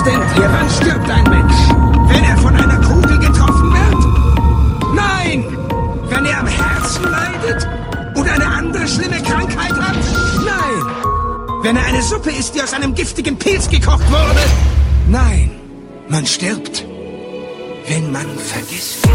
Was denkt wann stirbt ein Mensch? Wenn er von einer Kugel getroffen wird? Nein! Wenn er am Herzen leidet? Oder eine andere schlimme Krankheit hat? Nein! Wenn er eine Suppe isst, die aus einem giftigen Pilz gekocht wurde? Nein! Man stirbt, wenn man vergisst.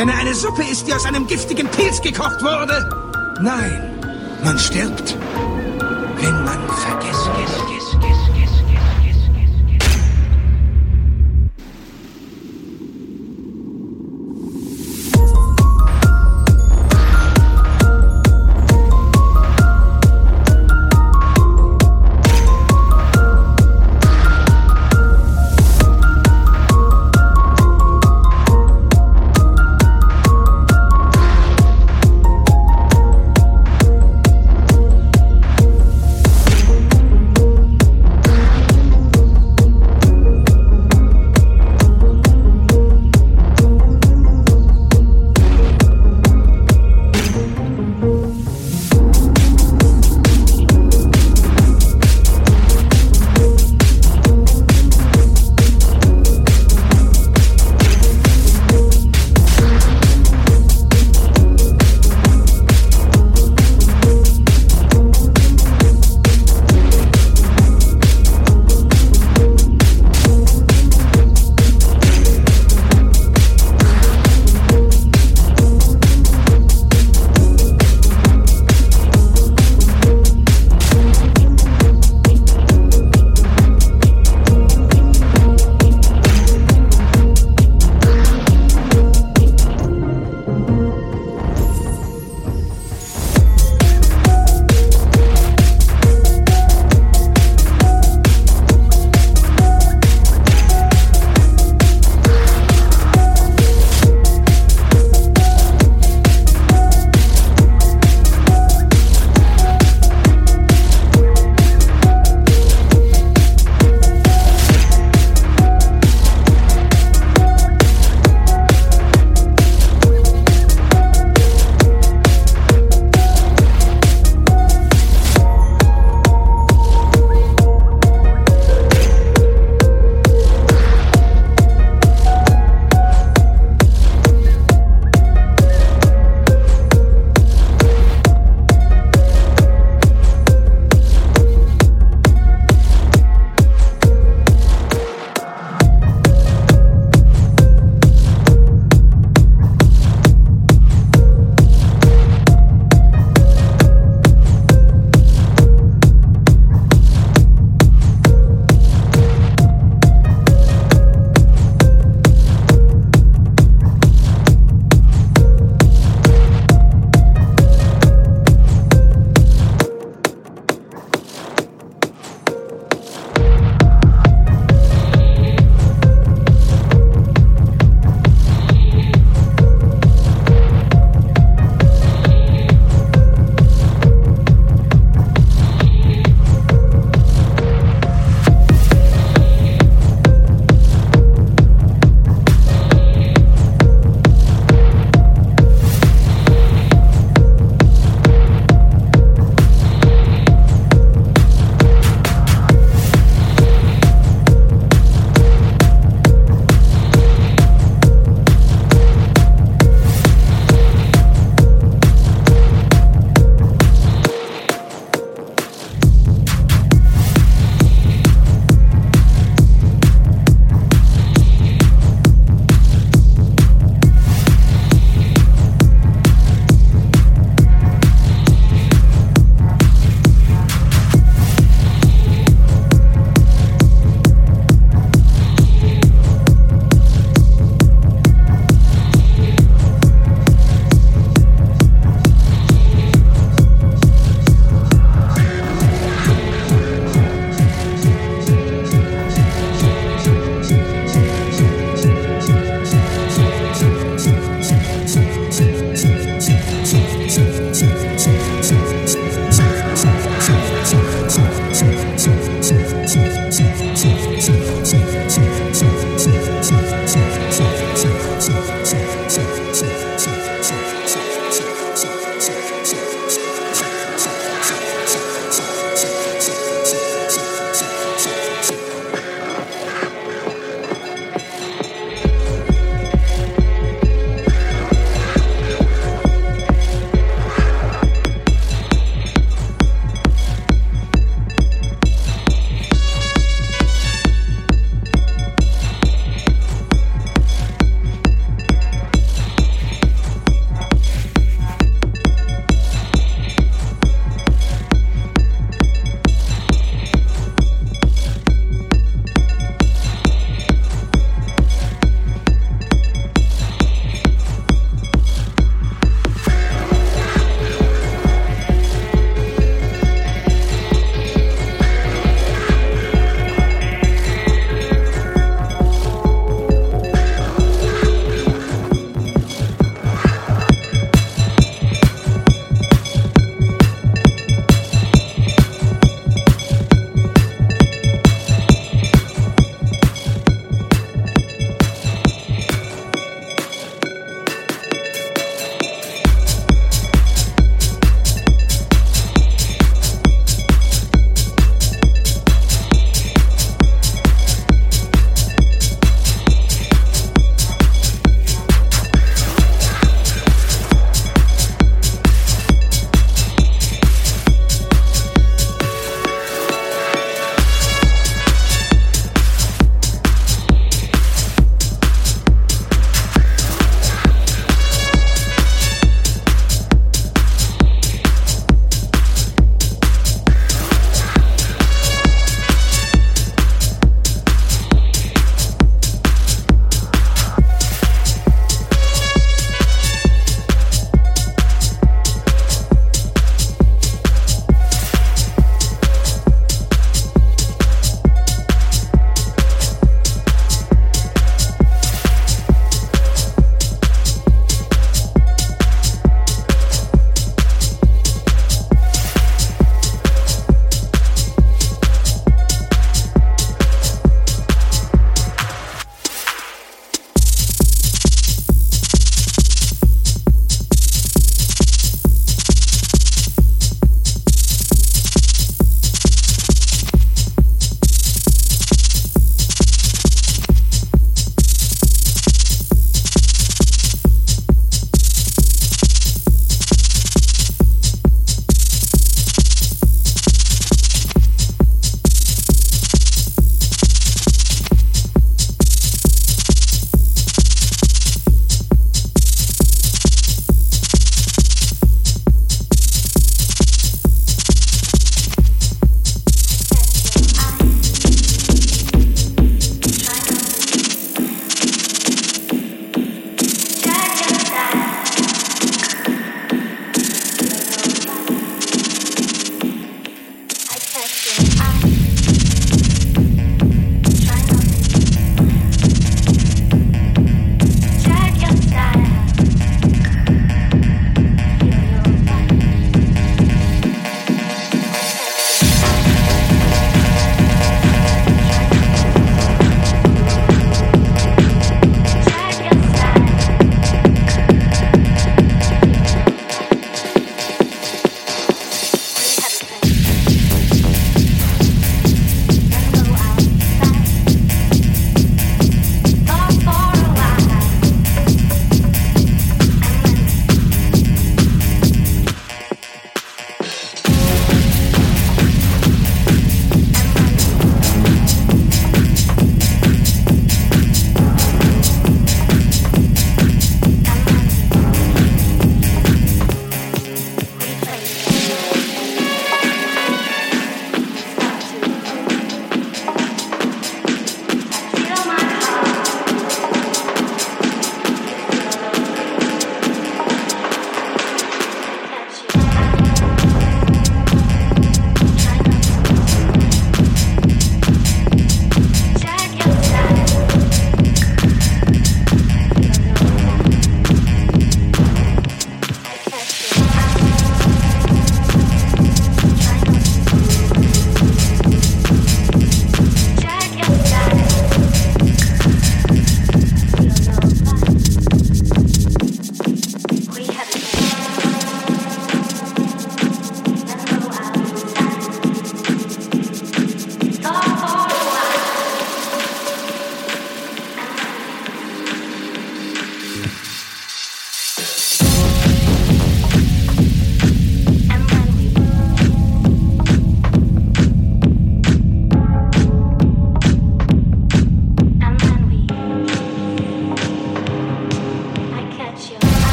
Wenn er eine Suppe isst, die aus einem giftigen Pilz gekocht wurde? Nein! Man stirbt, wenn man vergisst.